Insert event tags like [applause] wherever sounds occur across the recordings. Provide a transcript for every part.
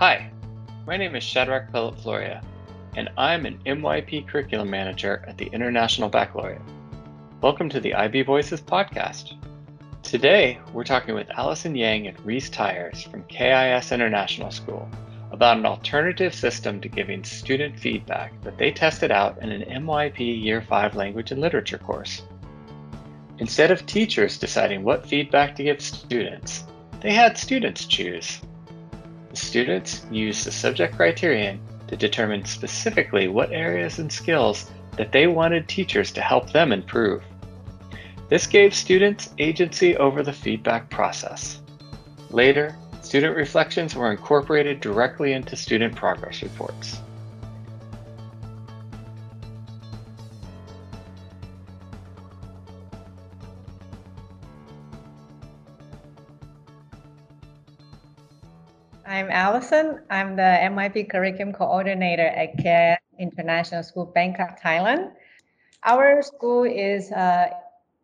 Hi, my name is Shadrach Pellet Floria, and I'm an MYP Curriculum Manager at the International Baccalaureate. Welcome to the IB Voices podcast. Today, we're talking with Allison Yang and Reese Tires from KIS International School about an alternative system to giving student feedback that they tested out in an MYP Year 5 Language and Literature course. Instead of teachers deciding what feedback to give students, they had students choose. The students used the subject criterion to determine specifically what areas and skills that they wanted teachers to help them improve. This gave students agency over the feedback process. Later, student reflections were incorporated directly into student progress reports. I'm Allison. I'm the MYP Curriculum Coordinator at KIS International School, Bangkok, Thailand. Our school is an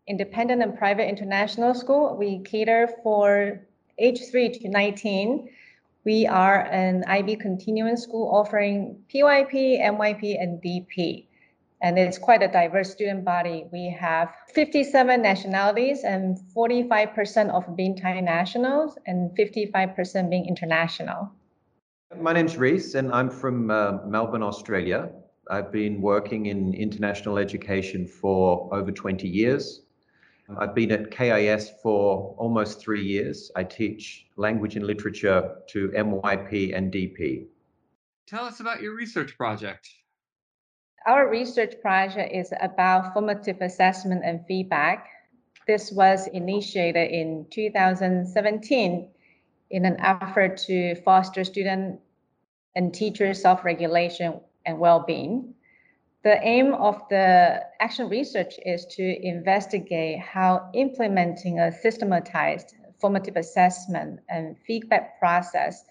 independent and private international school. We cater for age 3 to 19. We are an IB continuing school offering PYP, MYP, and DP and it's quite a diverse student body. We have 57 nationalities and 45% of being Thai nationals and 55% being international. My name's Reese and I'm from uh, Melbourne, Australia. I've been working in international education for over 20 years. I've been at KIS for almost three years. I teach language and literature to MYP and DP. Tell us about your research project. Our research project is about formative assessment and feedback. This was initiated in 2017 in an effort to foster student and teacher self-regulation and well-being. The aim of the action research is to investigate how implementing a systematized formative assessment and feedback process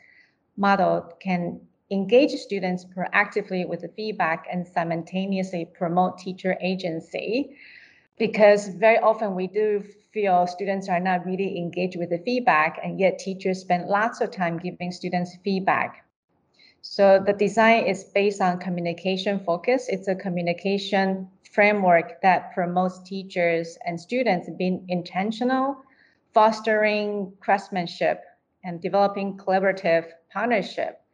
model can engage students proactively with the feedback and simultaneously promote teacher agency. Because very often we do feel students are not really engaged with the feedback and yet teachers spend lots of time giving students feedback. So the design is based on communication focus. It's a communication framework that promotes teachers and students being intentional fostering craftsmanship and developing collaborative partnership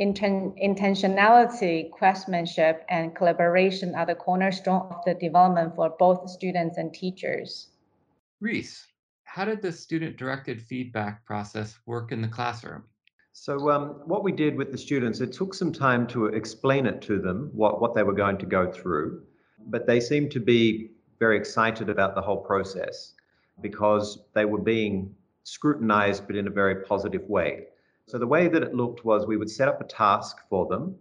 Inten- intentionality, craftsmanship, and collaboration are the cornerstone of the development for both students and teachers. Reese, how did the student directed feedback process work in the classroom? So, um, what we did with the students, it took some time to explain it to them, what, what they were going to go through, but they seemed to be very excited about the whole process because they were being scrutinized, but in a very positive way. So the way that it looked was we would set up a task for them,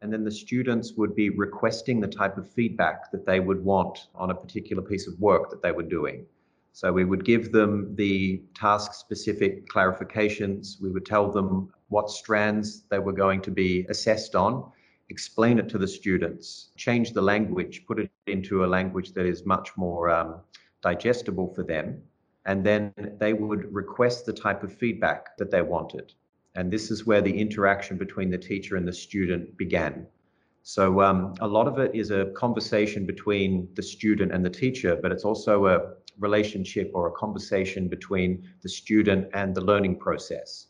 and then the students would be requesting the type of feedback that they would want on a particular piece of work that they were doing. So we would give them the task specific clarifications. We would tell them what strands they were going to be assessed on, explain it to the students, change the language, put it into a language that is much more um, digestible for them. And then they would request the type of feedback that they wanted. And this is where the interaction between the teacher and the student began. So um, a lot of it is a conversation between the student and the teacher, but it's also a relationship or a conversation between the student and the learning process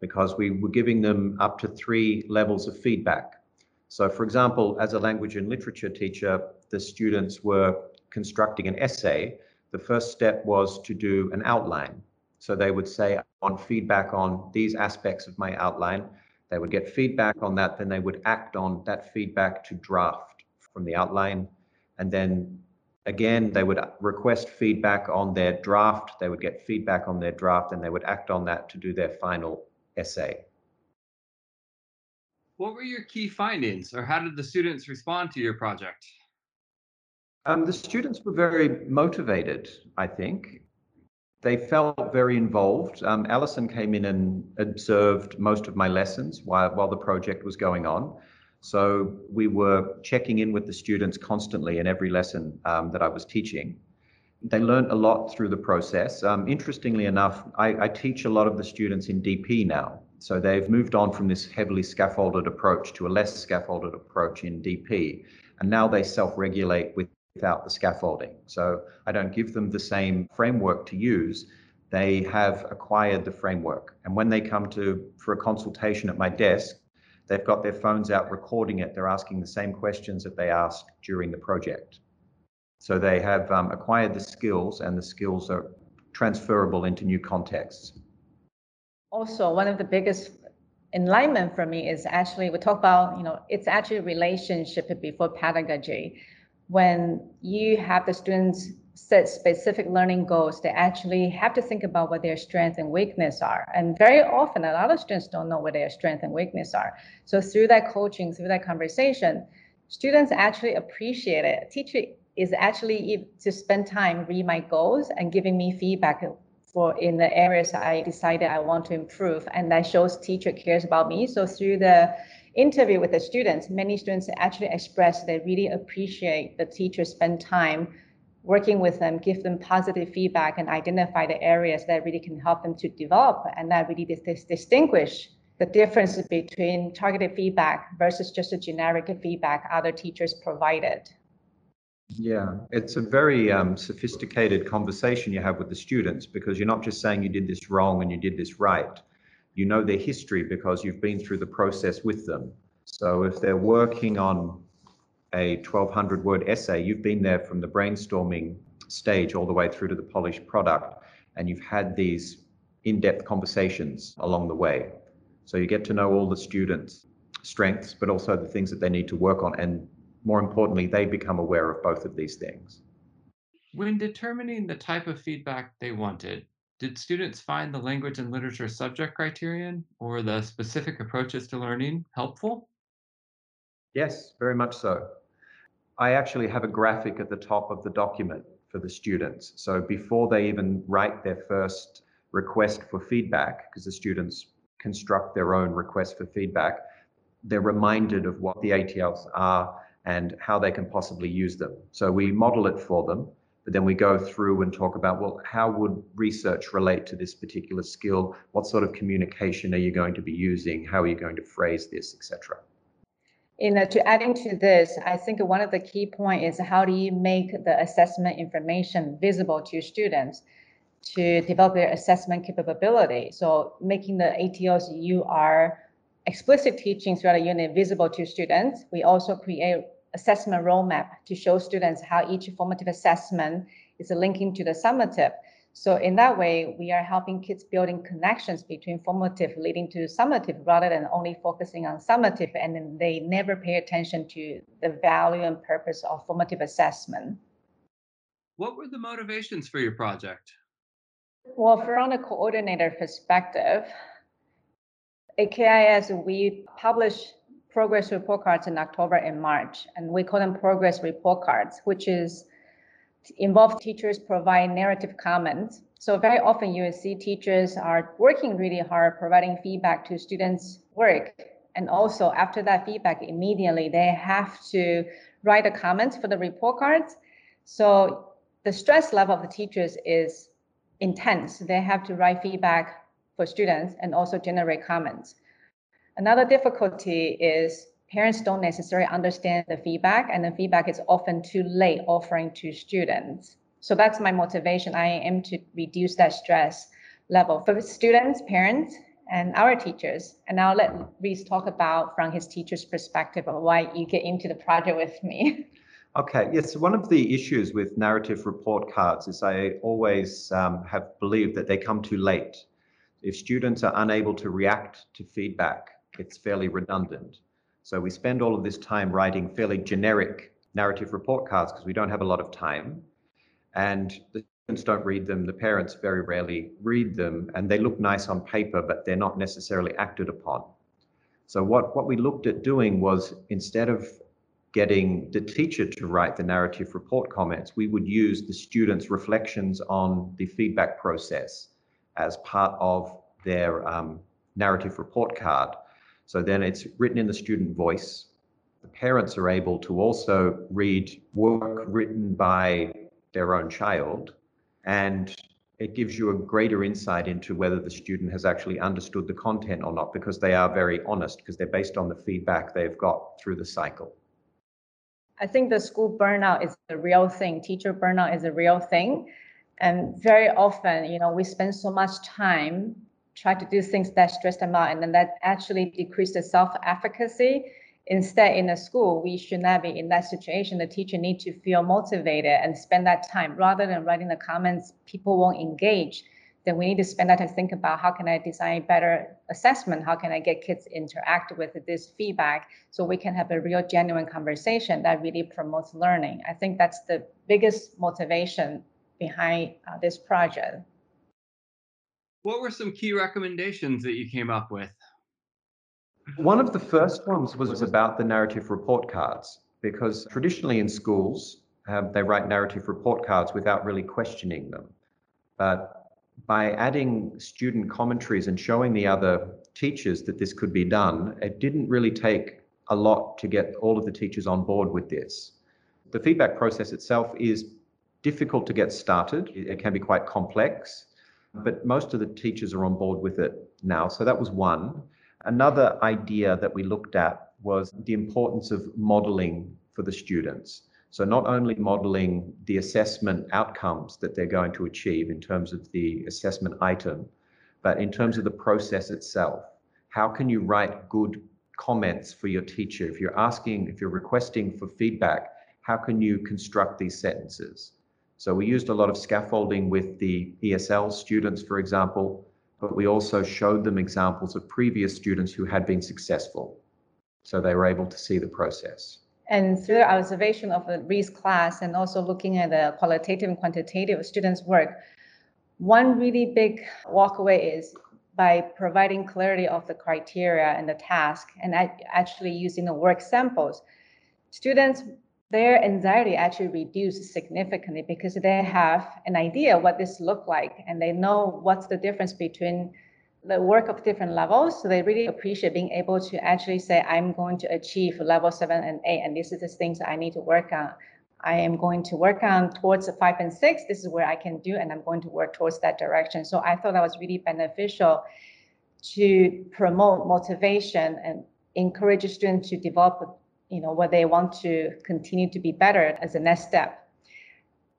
because we were giving them up to three levels of feedback. So for example, as a language and literature teacher, the students were constructing an essay. The first step was to do an outline. So they would say, I want feedback on these aspects of my outline. They would get feedback on that, then they would act on that feedback to draft from the outline. And then again, they would request feedback on their draft. They would get feedback on their draft and they would act on that to do their final essay. What were your key findings or how did the students respond to your project? Um, the students were very motivated, I think they felt very involved. Um, Allison came in and observed most of my lessons while, while the project was going on. So we were checking in with the students constantly in every lesson um, that I was teaching. They learned a lot through the process. Um, interestingly enough, I, I, teach a lot of the students in DP now. So they've moved on from this heavily scaffolded approach to a less scaffolded approach in DP. And now they self regulate without the scaffolding. So I don't give them the same framework to use. They have acquired the framework. And when they come to for a consultation at my desk, they've got their phones out recording it. They're asking the same questions that they asked during the project. So they have um, acquired the skills, and the skills are transferable into new contexts. Also, one of the biggest enlightenment for me is actually we talk about you know it's actually relationship before pedagogy. When you have the students set specific learning goals, they actually have to think about what their strengths and weakness are. And very often, a lot of students don't know what their strengths and weakness are. So through that coaching, through that conversation, students actually appreciate it. Teacher is actually to spend time read my goals and giving me feedback for in the areas I decided I want to improve. And that shows teacher cares about me. So through the interview with the students, many students actually express they really appreciate the teacher spend time working with them, give them positive feedback and identify the areas that really can help them to develop. And that really dis- distinguish the difference between targeted feedback versus just a generic feedback other teachers provided. Yeah, it's a very um, sophisticated conversation you have with the students because you're not just saying you did this wrong and you did this right. You know their history because you've been through the process with them. So if they're working on a 1200 word essay, you've been there from the brainstorming stage all the way through to the polished product, and you've had these in depth conversations along the way. So you get to know all the students' strengths, but also the things that they need to work on. And more importantly, they become aware of both of these things. When determining the type of feedback they wanted, did students find the language and literature subject criterion or the specific approaches to learning helpful? Yes, very much so. I actually have a graphic at the top of the document for the students. So before they even write their first request for feedback, because the students construct their own request for feedback, they're reminded of what the ATLs are and how they can possibly use them. So we model it for them, but then we go through and talk about, well, how would research relate to this particular skill? What sort of communication are you going to be using? How are you going to phrase this, etc. In uh, to adding to this, I think one of the key point is how do you make the assessment information visible to students to develop their assessment capability. So making the ATLs you are explicit teaching throughout the unit visible to students. We also create assessment roadmap to show students how each formative assessment is linking to the summative. So in that way, we are helping kids building connections between formative leading to summative rather than only focusing on summative and then they never pay attention to the value and purpose of formative assessment. What were the motivations for your project? Well, from a coordinator perspective, at KIS, we publish progress report cards in October and March, and we call them progress report cards, which is involve teachers provide narrative comments. So very often you will see teachers are working really hard, providing feedback to students' work. And also after that feedback, immediately they have to write a comment for the report cards. So the stress level of the teachers is intense. They have to write feedback for students and also generate comments. Another difficulty is parents don't necessarily understand the feedback, and the feedback is often too late offering to students. So that's my motivation. I aim to reduce that stress level for students, parents, and our teachers. And now let Reese talk about from his teacher's perspective of why you get into the project with me. [laughs] Okay, yes, one of the issues with narrative report cards is I always um, have believed that they come too late. If students are unable to react to feedback, it's fairly redundant. So we spend all of this time writing fairly generic narrative report cards because we don't have a lot of time. And the students don't read them, the parents very rarely read them, and they look nice on paper, but they're not necessarily acted upon. So what, what we looked at doing was instead of getting the teacher to write the narrative report comments, we would use the students' reflections on the feedback process as part of their um, narrative report card. So then it's written in the student voice. The parents are able to also read work written by their own child, and it gives you a greater insight into whether the student has actually understood the content or not because they are very honest because they're based on the feedback they've got through the cycle. I think the school burnout is a real thing. Teacher burnout is a real thing. And very often, you know, we spend so much time trying to do things that stress them out, and then that actually decreases the self-efficacy. Instead, in a school, we should not be in that situation. The teacher need to feel motivated and spend that time rather than writing the comments people won't engage. Then we need to spend that time think about how can I design better assessment? How can I get kids interact with this feedback so we can have a real genuine conversation that really promotes learning? I think that's the biggest motivation behind uh, this project. What were some key recommendations that you came up with? One of the first ones was about the narrative report cards, because traditionally in schools, uh, they write narrative report cards without really questioning them. But by adding student commentaries and showing the other teachers that this could be done, it didn't really take a lot to get all of the teachers on board with this. The feedback process itself is difficult to get started. It can be quite complex, but most of the teachers are on board with it now. So that was one. Another idea that we looked at was the importance of modeling for the students. So not only modeling the assessment outcomes that they're going to achieve in terms of the assessment item, but in terms of the process itself. How can you write good comments for your teacher? If you're asking, if you're requesting for feedback, how can you construct these sentences? So we used a lot of scaffolding with the ESL students, for example, but we also showed them examples of previous students who had been successful. So they were able to see the process. And through the observation of Reese class and also looking at the qualitative and quantitative students' work, one really big walkaway is by providing clarity of the criteria and the task and actually using the work samples. Students their anxiety actually reduced significantly because they have an idea what this looked like and they know what's the difference between the work of different levels. So they really appreciate being able to actually say, I'm going to achieve level seven and eight, and this is the things I need to work on. I am going to work on towards the five and six. This is where I can do, and I'm going to work towards that direction. So I thought that was really beneficial to promote motivation and encourage students to develop you know, what they want to continue to be better as a next step.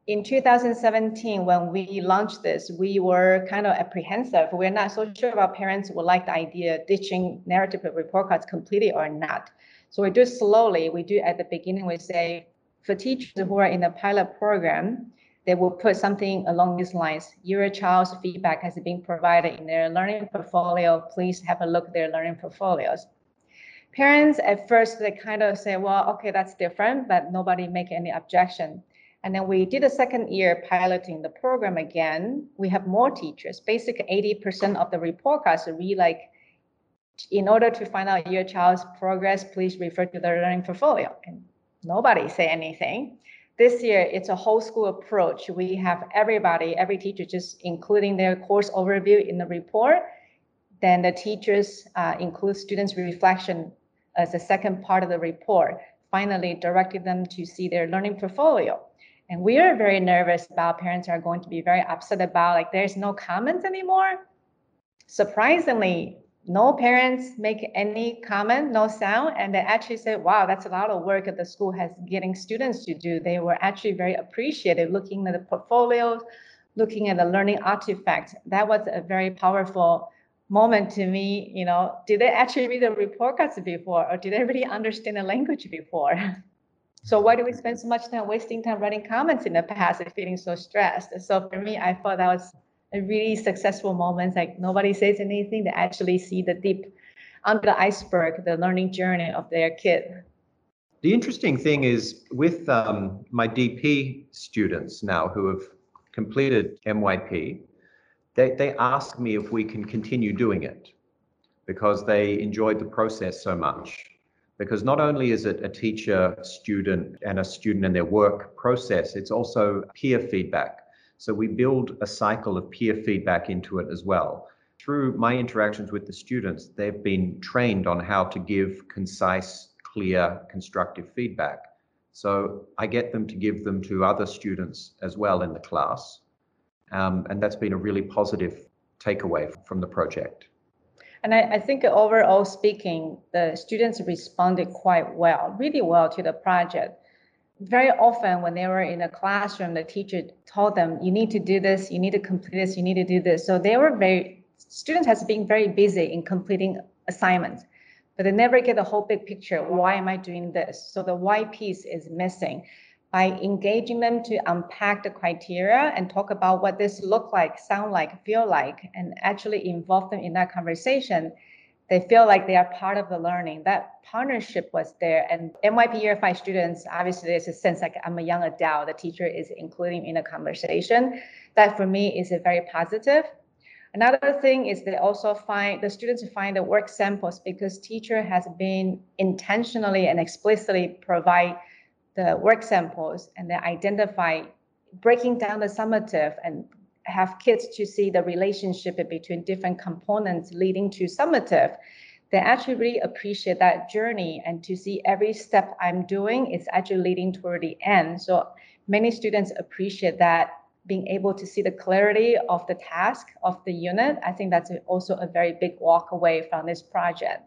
In 2017, when we launched this, we were kind of apprehensive. We're not so sure about parents would like the idea ditching narrative report cards completely or not. So we do slowly. We do at the beginning, we say for teachers who are in the pilot program, they will put something along these lines. Your child's feedback has been provided in their learning portfolio. Please have a look at their learning portfolios parents at first they kind of say, well, okay, that's different, but nobody make any objection. And then we did a second year piloting the program again. We have more teachers. Basically, 80% of the report cards are read like, in order to find out your child's progress, please refer to their learning portfolio. And nobody say anything. This year, it's a whole school approach. We have everybody, every teacher just including their course overview in the report. Then the teachers uh, include students' reflection as a second part of the report, finally directed them to see their learning portfolio. And we are very nervous about parents are going to be very upset about like there's no comments anymore. Surprisingly, no parents make any comment, no sound, and they actually said, wow, that's a lot of work that the school has getting students to do. They were actually very appreciative looking at the portfolios, looking at the learning artifacts. That was a very powerful moment to me, you know, did they actually read the report cards before or did they really understand the language before? [laughs] So why do we spend so much time wasting time writing comments in the past and feeling so stressed? So for me, I thought that was a really successful moment. Like nobody says anything, they actually see the deep under the iceberg, the learning journey of their kid. The interesting thing is with um, my DP students now who have completed MYP, they, they ask me if we can continue doing it because they enjoyed the process so much. Because not only is it a teacher, student, and a student and their work process, it's also peer feedback. So we build a cycle of peer feedback into it as well. Through my interactions with the students, they've been trained on how to give concise, clear, constructive feedback. So I get them to give them to other students as well in the class Um, and that's been a really positive takeaway from the project. And I, I, think overall speaking, the students responded quite well, really well to the project. Very often when they were in a classroom, the teacher told them, you need to do this, you need to complete this, you need to do this. So they were very, students has been very busy in completing assignments, but they never get the whole big picture. Why am I doing this? So the why piece is missing by engaging them to unpack the criteria and talk about what this look like, sound like, feel like, and actually involve them in that conversation, they feel like they are part of the learning. That partnership was there. And MYP Year 5 students, obviously there's a sense like I'm a young adult, the teacher is including in a conversation. That for me is a very positive. Another thing is they also find the students find the work samples because teacher has been intentionally and explicitly provide the work samples and then identify breaking down the summative and have kids to see the relationship between different components leading to summative they actually really appreciate that journey and to see every step i'm doing is actually leading toward the end. So many students appreciate that being able to see the clarity of the task of the unit. I think that's also a very big walk away from this project.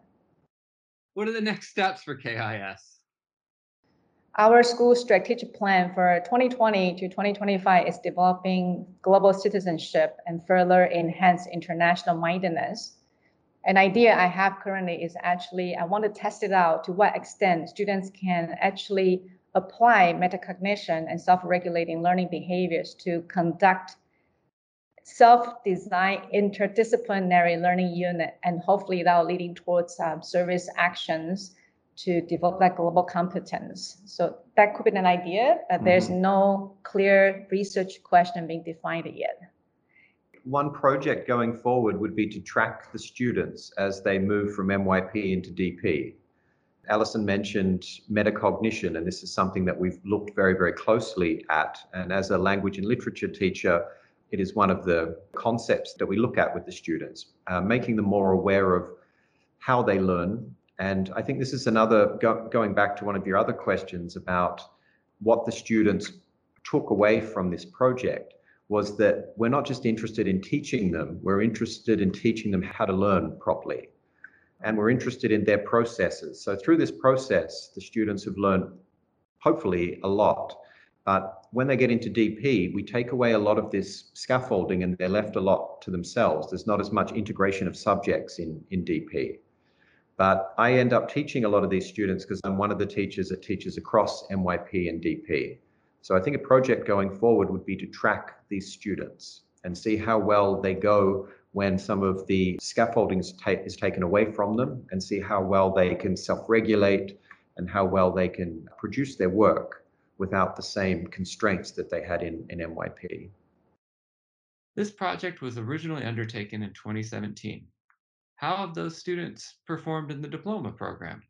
What are the next steps for KIS our school strategic plan for 2020 to 2025 is developing global citizenship and further enhance international mindedness. An idea I have currently is actually I want to test it out to what extent students can actually apply metacognition and self-regulating learning behaviors to conduct self-designed interdisciplinary learning unit and hopefully that will leading towards um, service actions to develop that global competence. So that could be an idea, but there's mm-hmm. no clear research question being defined yet. One project going forward would be to track the students as they move from MYP into DP. Allison mentioned metacognition, and this is something that we've looked very, very closely at. And as a language and literature teacher, it is one of the concepts that we look at with the students, uh, making them more aware of how they learn, and I think this is another, go, going back to one of your other questions about what the students took away from this project was that we're not just interested in teaching them, we're interested in teaching them how to learn properly. And we're interested in their processes. So through this process, the students have learned hopefully a lot. But when they get into DP, we take away a lot of this scaffolding and they're left a lot to themselves. There's not as much integration of subjects in, in DP. But I end up teaching a lot of these students because I'm one of the teachers that teaches across MYP and DP. So I think a project going forward would be to track these students and see how well they go when some of the scaffolding is taken away from them and see how well they can self-regulate and how well they can produce their work without the same constraints that they had in, in MYP. This project was originally undertaken in 2017 how have those students performed in the diploma program?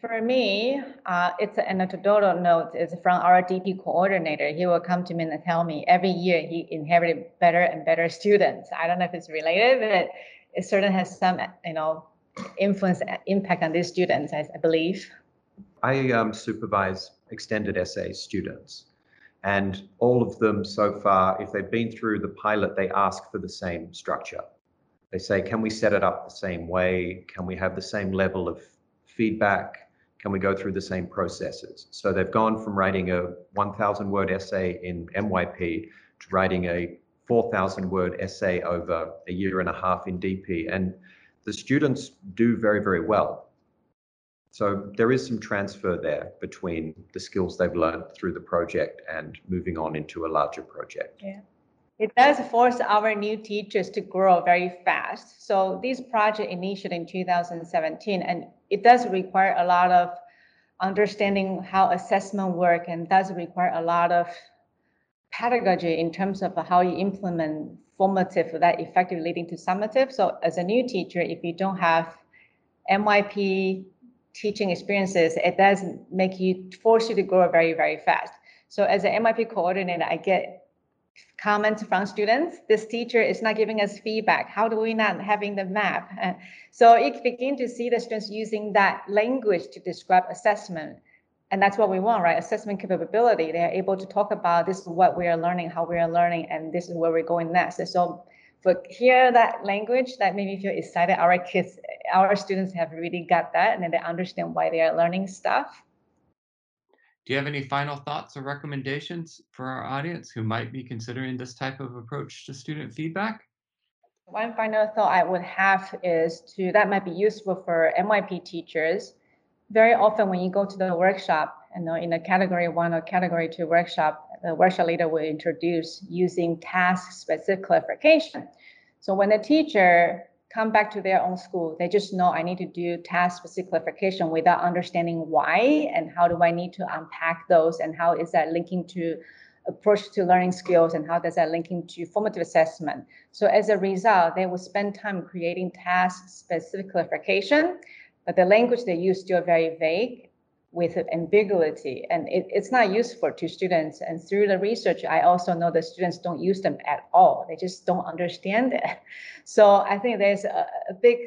For me, uh, it's an anecdotal note. It's from our DP coordinator. He will come to me and tell me every year he inherited better and better students. I don't know if it's related, but it certainly has some, you know, influence impact on these students. I, I believe. I um, supervise extended essay students, and all of them so far, if they've been through the pilot, they ask for the same structure. They say, can we set it up the same way? Can we have the same level of feedback? Can we go through the same processes? So they've gone from writing a 1,000 word essay in MYP to writing a 4,000 word essay over a year and a half in DP. And the students do very, very well. So there is some transfer there between the skills they've learned through the project and moving on into a larger project. Yeah. It does force our new teachers to grow very fast. So this project initiated in 2017, and it does require a lot of understanding how assessment work and does require a lot of pedagogy in terms of how you implement formative that effectively leading to summative. So as a new teacher, if you don't have MYP teaching experiences, it does make you force you to grow very, very fast. So as an MYP coordinator, I get comments from students. This teacher is not giving us feedback. How do we not having the map? Uh, [laughs] so you begin to see the students using that language to describe assessment. and that's what we want, right? Assessment capability. They are able to talk about this is what we are learning, how we are learning, and this is where we're going next. so for hear that language, that made me feel excited. Our kids, our students have really got that, and then they understand why they are learning stuff. Do you have any final thoughts or recommendations for our audience who might be considering this type of approach to student feedback? One final thought I would have is to that might be useful for MYP teachers very often when you go to the workshop, you know, in a category one or category two workshop, the workshop leader will introduce using task specific clarification. So when the teacher come back to their own school, they just know I need to do task specific clarification without understanding why and how do I need to unpack those and how is that linking to approach to learning skills and how does that linking to formative assessment. So as a result, they will spend time creating task specific clarification but the language they use still very vague with ambiguity. And it, it's not useful to students. And through the research i also know that students don't use them at all. They just don't understand it. [laughs] So i think there's a, a big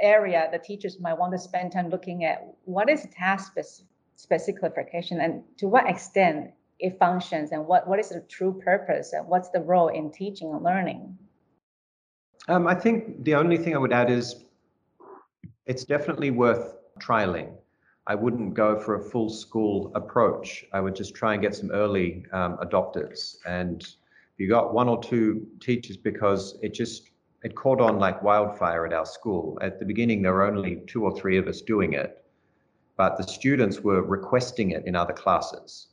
area the teachers might want to spend time looking at what is task specific clarification and to what extent it functions and what, what is the true purpose and what's the role in teaching and learning. Um, i think the only thing i would add is it's definitely worth trialing. I wouldn't go for a full school approach. I would just try and get some early um, adopters. And you got one or two teachers because it just it caught on like wildfire at our school. At the beginning, there were only two or three of us doing it, but the students were requesting it in other classes.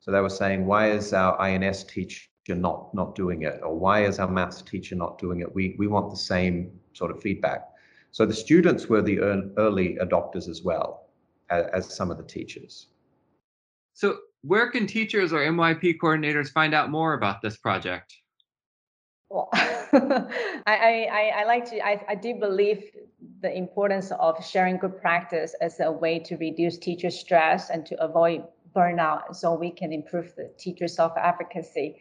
So they were saying, "Why is our I&S teacher not not doing it?" Or "Why is our maths teacher not doing it?" We we want the same sort of feedback. So the students were the early adopters as well as, as some of the teachers. So where can teachers or MYP coordinators find out more about this project? Well, [laughs] I, I, I like to, I, I do believe the importance of sharing good practice as a way to reduce teacher stress and to avoid burnout so we can improve the teacher self-efficacy.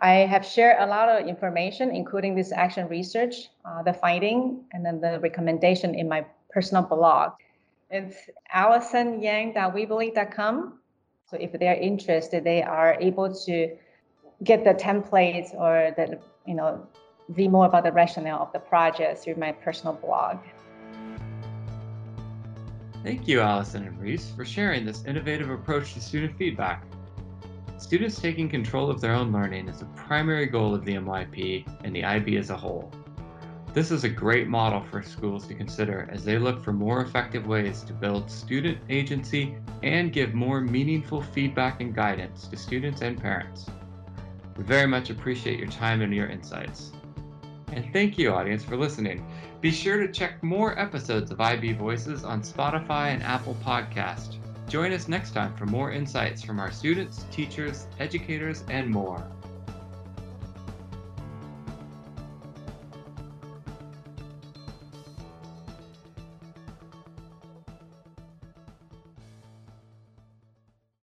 I have shared a lot of information, including this action research, uh, the finding, and then the recommendation in my personal blog. It's allisonyang.weebly.com. So if they're interested, they are able to get the templates or the, you know, read more about the rationale of the project through my personal blog. Thank you, Allison and Reese, for sharing this innovative approach to student feedback. Students taking control of their own learning is a primary goal of the MYP and the IB as a whole. This is a great model for schools to consider as they look for more effective ways to build student agency and give more meaningful feedback and guidance to students and parents. We very much appreciate your time and your insights. And thank you, audience, for listening. Be sure to check more episodes of IB Voices on Spotify and Apple Podcast. Join us next time for more insights from our students, teachers, educators, and more.